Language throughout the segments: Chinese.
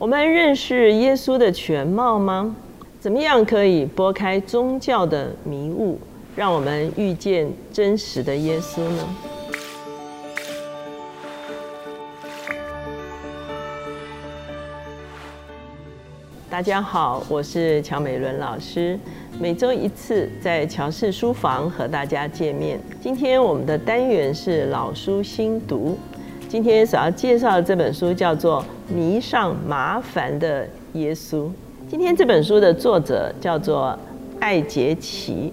我们认识耶稣的全貌吗？怎么样可以拨开宗教的迷雾，让我们遇见真实的耶稣呢？大家好，我是乔美伦老师。每周一次在乔氏书房和大家见面。今天我们的单元是老书新读。今天所要介绍的这本书叫做《迷上麻烦的耶稣》。今天这本书的作者叫做艾杰奇，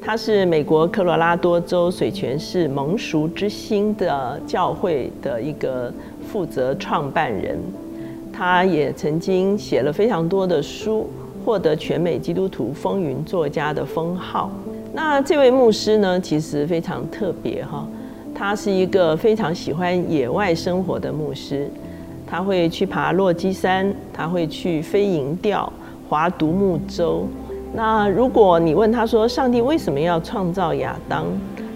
他是美国科罗拉多州水泉市蒙熟之星的教会的一个负责创办人。他也曾经写了非常多的书。获得全美基督徒风云作家的封号。那这位牧师呢，其实非常特别哈，他是一个非常喜欢野外生活的牧师。他会去爬落基山，他会去飞营钓、划独木舟。那如果你问他说，上帝为什么要创造亚当？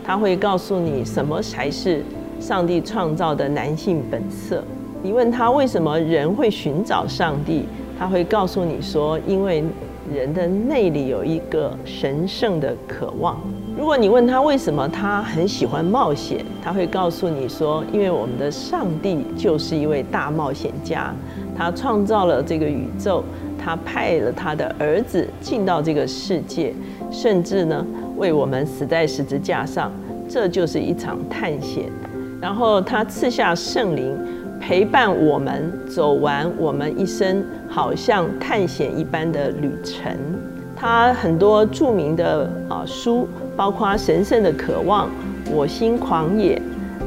他会告诉你什么才是上帝创造的男性本色。你问他为什么人会寻找上帝？他会告诉你说，因为人的内里有一个神圣的渴望。如果你问他为什么他很喜欢冒险，他会告诉你说，因为我们的上帝就是一位大冒险家，他创造了这个宇宙，他派了他的儿子进到这个世界，甚至呢为我们死在十字架上，这就是一场探险。然后他赐下圣灵。陪伴我们走完我们一生，好像探险一般的旅程。他很多著名的啊书，包括《神圣的渴望》《我心狂野》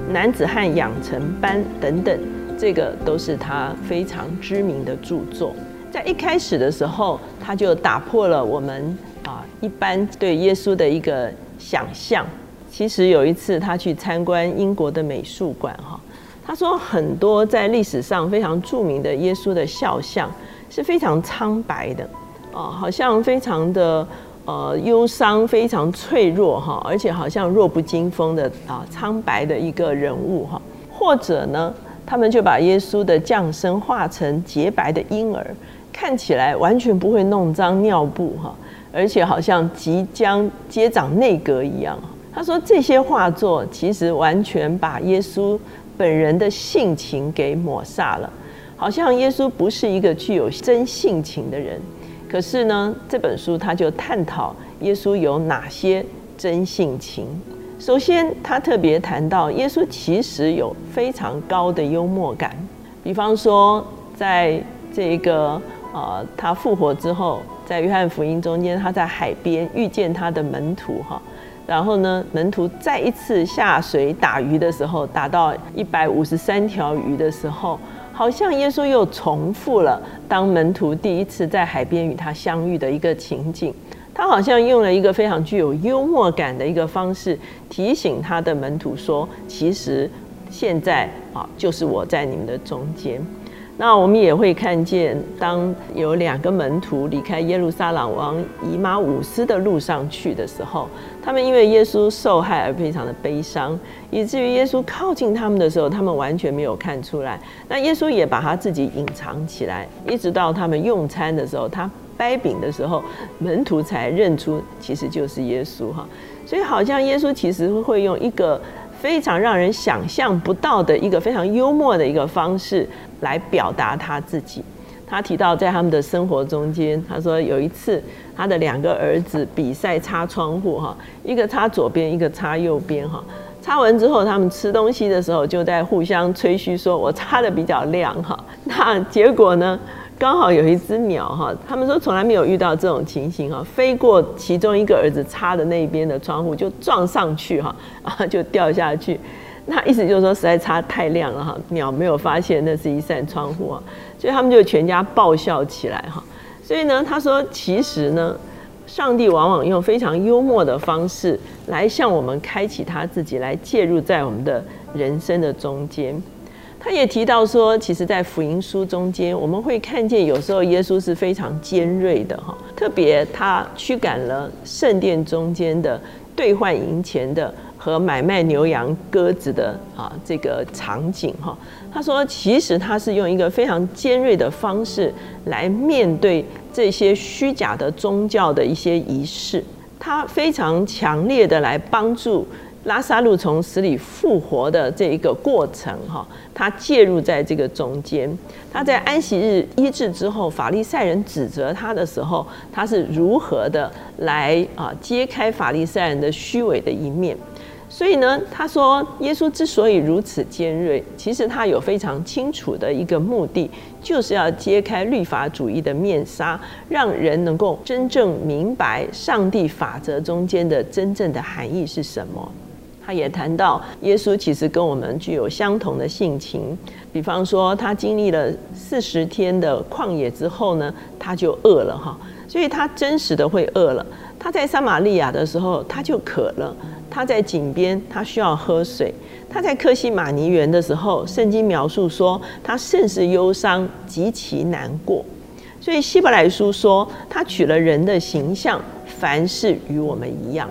《男子汉养成班》等等，这个都是他非常知名的著作。在一开始的时候，他就打破了我们啊一般对耶稣的一个想象。其实有一次，他去参观英国的美术馆，哈。他说，很多在历史上非常著名的耶稣的肖像是非常苍白的，啊，好像非常的呃忧伤，非常脆弱哈，而且好像弱不禁风的啊苍白的一个人物哈。或者呢，他们就把耶稣的降生画成洁白的婴儿，看起来完全不会弄脏尿布哈，而且好像即将接掌内阁一样。他说，这些画作其实完全把耶稣。本人的性情给抹煞了，好像耶稣不是一个具有真性情的人。可是呢，这本书他就探讨耶稣有哪些真性情。首先，他特别谈到耶稣其实有非常高的幽默感。比方说，在这个呃他复活之后，在约翰福音中间，他在海边遇见他的门徒哈。然后呢，门徒再一次下水打鱼的时候，打到一百五十三条鱼的时候，好像耶稣又重复了当门徒第一次在海边与他相遇的一个情景。他好像用了一个非常具有幽默感的一个方式，提醒他的门徒说：“其实现在啊，就是我在你们的中间。”那我们也会看见，当有两个门徒离开耶路撒冷往以马五斯的路上去的时候，他们因为耶稣受害而非常的悲伤，以至于耶稣靠近他们的时候，他们完全没有看出来。那耶稣也把他自己隐藏起来，一直到他们用餐的时候，他掰饼的时候，门徒才认出其实就是耶稣哈。所以好像耶稣其实会用一个。非常让人想象不到的一个非常幽默的一个方式来表达他自己。他提到在他们的生活中间，他说有一次他的两个儿子比赛擦窗户哈，一个擦左边，一个擦右边哈。擦完之后，他们吃东西的时候就在互相吹嘘说：“我擦的比较亮哈。”那结果呢？刚好有一只鸟哈，他们说从来没有遇到这种情形哈，飞过其中一个儿子擦的那边的窗户就撞上去哈，啊 就掉下去，那意思就是说实在差太亮了哈，鸟没有发现那是一扇窗户啊，所以他们就全家爆笑起来哈。所以呢，他说其实呢，上帝往往用非常幽默的方式来向我们开启他自己，来介入在我们的人生的中间。他也提到说，其实，在福音书中间，我们会看见有时候耶稣是非常尖锐的哈，特别他驱赶了圣殿中间的兑换银钱的和买卖牛羊鸽子的啊这个场景哈。他说，其实他是用一个非常尖锐的方式来面对这些虚假的宗教的一些仪式，他非常强烈的来帮助。拉萨路从死里复活的这一个过程，哈，他介入在这个中间。他在安息日医治之后，法利赛人指责他的时候，他是如何的来啊揭开法利赛人的虚伪的一面。所以呢，他说耶稣之所以如此尖锐，其实他有非常清楚的一个目的，就是要揭开律法主义的面纱，让人能够真正明白上帝法则中间的真正的含义是什么。他也谈到，耶稣其实跟我们具有相同的性情。比方说，他经历了四十天的旷野之后呢，他就饿了哈，所以他真实的会饿了。他在撒玛利亚的时候，他就渴了；他在井边，他需要喝水；他在克西马尼园的时候，圣经描述说他甚是忧伤，极其难过。所以希伯来书说，他取了人的形象，凡事与我们一样。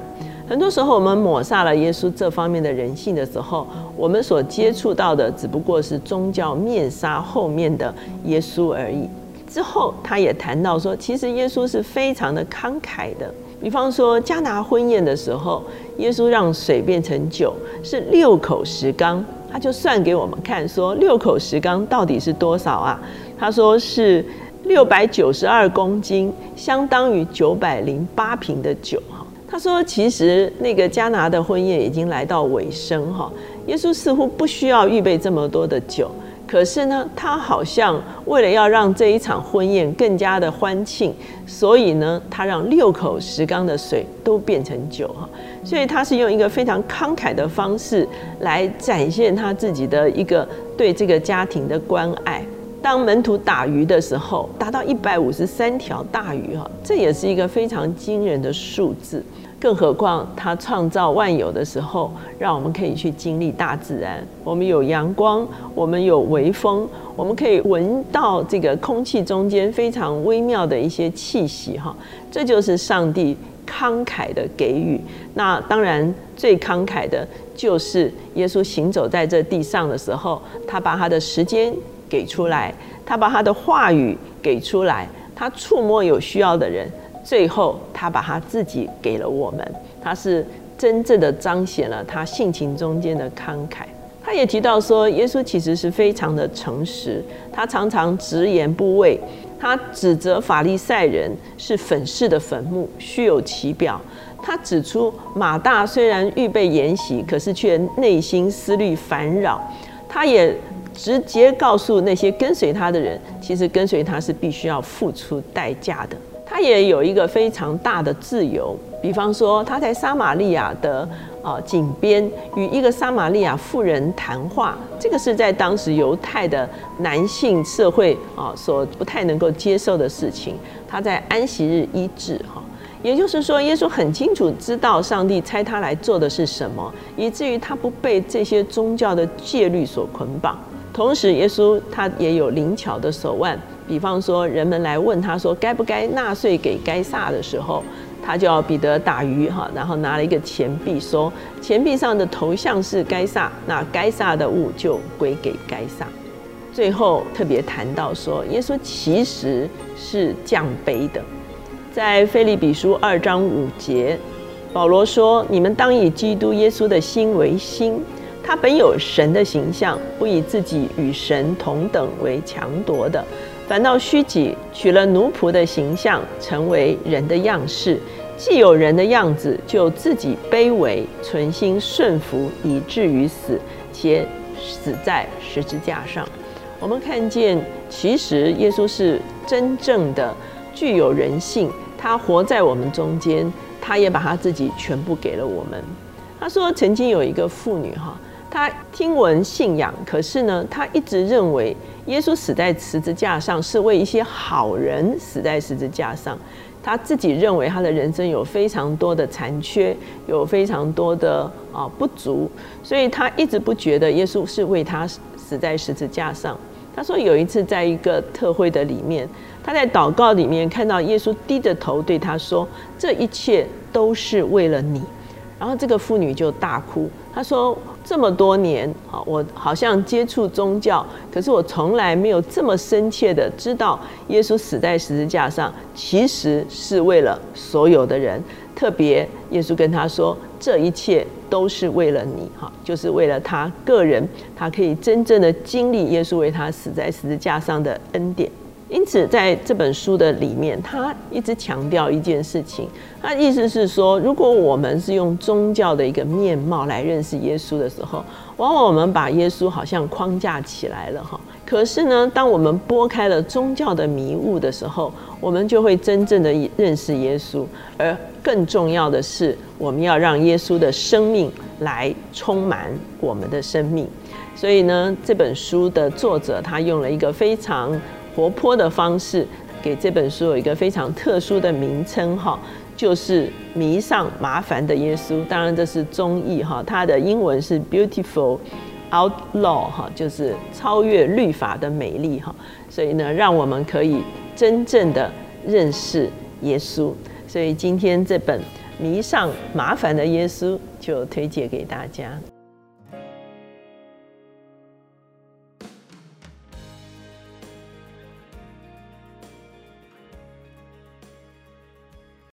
很多时候，我们抹杀了耶稣这方面的人性的时候，我们所接触到的只不过是宗教面纱后面的耶稣而已。之后，他也谈到说，其实耶稣是非常的慷慨的。比方说，加拿婚宴的时候，耶稣让水变成酒，是六口石缸，他就算给我们看，说六口石缸到底是多少啊？他说是六百九十二公斤，相当于九百零八瓶的酒。哈他说：“其实那个加拿的婚宴已经来到尾声，哈，耶稣似乎不需要预备这么多的酒，可是呢，他好像为了要让这一场婚宴更加的欢庆，所以呢，他让六口石缸的水都变成酒，哈，所以他是用一个非常慷慨的方式来展现他自己的一个对这个家庭的关爱。当门徒打鱼的时候，达到一百五十三条大鱼，哈，这也是一个非常惊人的数字。”更何况他创造万有的时候，让我们可以去经历大自然。我们有阳光，我们有微风，我们可以闻到这个空气中间非常微妙的一些气息，哈，这就是上帝慷慨的给予。那当然最慷慨的就是耶稣行走在这地上的时候，他把他的时间给出来，他把他的话语给出来，他触摸有需要的人。最后，他把他自己给了我们，他是真正的彰显了他性情中间的慷慨。他也提到说，耶稣其实是非常的诚实，他常常直言不讳，他指责法利赛人是粉饰的坟墓，虚有其表。他指出马大虽然预备筵席，可是却内心思虑烦扰。他也直接告诉那些跟随他的人，其实跟随他是必须要付出代价的。他也有一个非常大的自由，比方说他在撒玛利亚的啊井边与一个撒玛利亚妇人谈话，这个是在当时犹太的男性社会啊所不太能够接受的事情。他在安息日医治哈，也就是说，耶稣很清楚知道上帝差他来做的是什么，以至于他不被这些宗教的戒律所捆绑。同时，耶稣他也有灵巧的手腕。比方说，人们来问他说该不该纳税给该撒的时候，他就要彼得打鱼哈，然后拿了一个钱币说，钱币上的头像是该撒，那该撒的物就归给该撒。最后特别谈到说，耶稣其实是降卑的，在菲利比书二章五节，保罗说：你们当以基督耶稣的心为心，他本有神的形象，不以自己与神同等为强夺的。反倒虚己，取了奴仆的形象，成为人的样式。既有人的样子，就自己卑微，存心顺服，以至于死，且死在十字架上。我们看见，其实耶稣是真正的具有人性，他活在我们中间，他也把他自己全部给了我们。他说，曾经有一个妇女，哈。他听闻信仰，可是呢，他一直认为耶稣死在十字架上是为一些好人死在十字架上。他自己认为他的人生有非常多的残缺，有非常多的啊不足，所以他一直不觉得耶稣是为他死在十字架上。他说有一次在一个特会的里面，他在祷告里面看到耶稣低着头对他说：“这一切都是为了你。”然后这个妇女就大哭，她说：“这么多年，好，我好像接触宗教，可是我从来没有这么深切的知道，耶稣死在十字架上，其实是为了所有的人。特别，耶稣跟他说，这一切都是为了你，哈，就是为了他个人，他可以真正的经历耶稣为他死在十字架上的恩典。”因此，在这本书的里面，他一直强调一件事情。他意思是说，如果我们是用宗教的一个面貌来认识耶稣的时候，往往我们把耶稣好像框架起来了哈。可是呢，当我们拨开了宗教的迷雾的时候，我们就会真正的认识耶稣。而更重要的是，我们要让耶稣的生命来充满我们的生命。所以呢，这本书的作者他用了一个非常。活泼的方式，给这本书有一个非常特殊的名称哈，就是迷上麻烦的耶稣。当然这是中译哈，它的英文是 Beautiful Outlaw 哈，就是超越律法的美丽哈。所以呢，让我们可以真正的认识耶稣。所以今天这本迷上麻烦的耶稣就推荐给大家。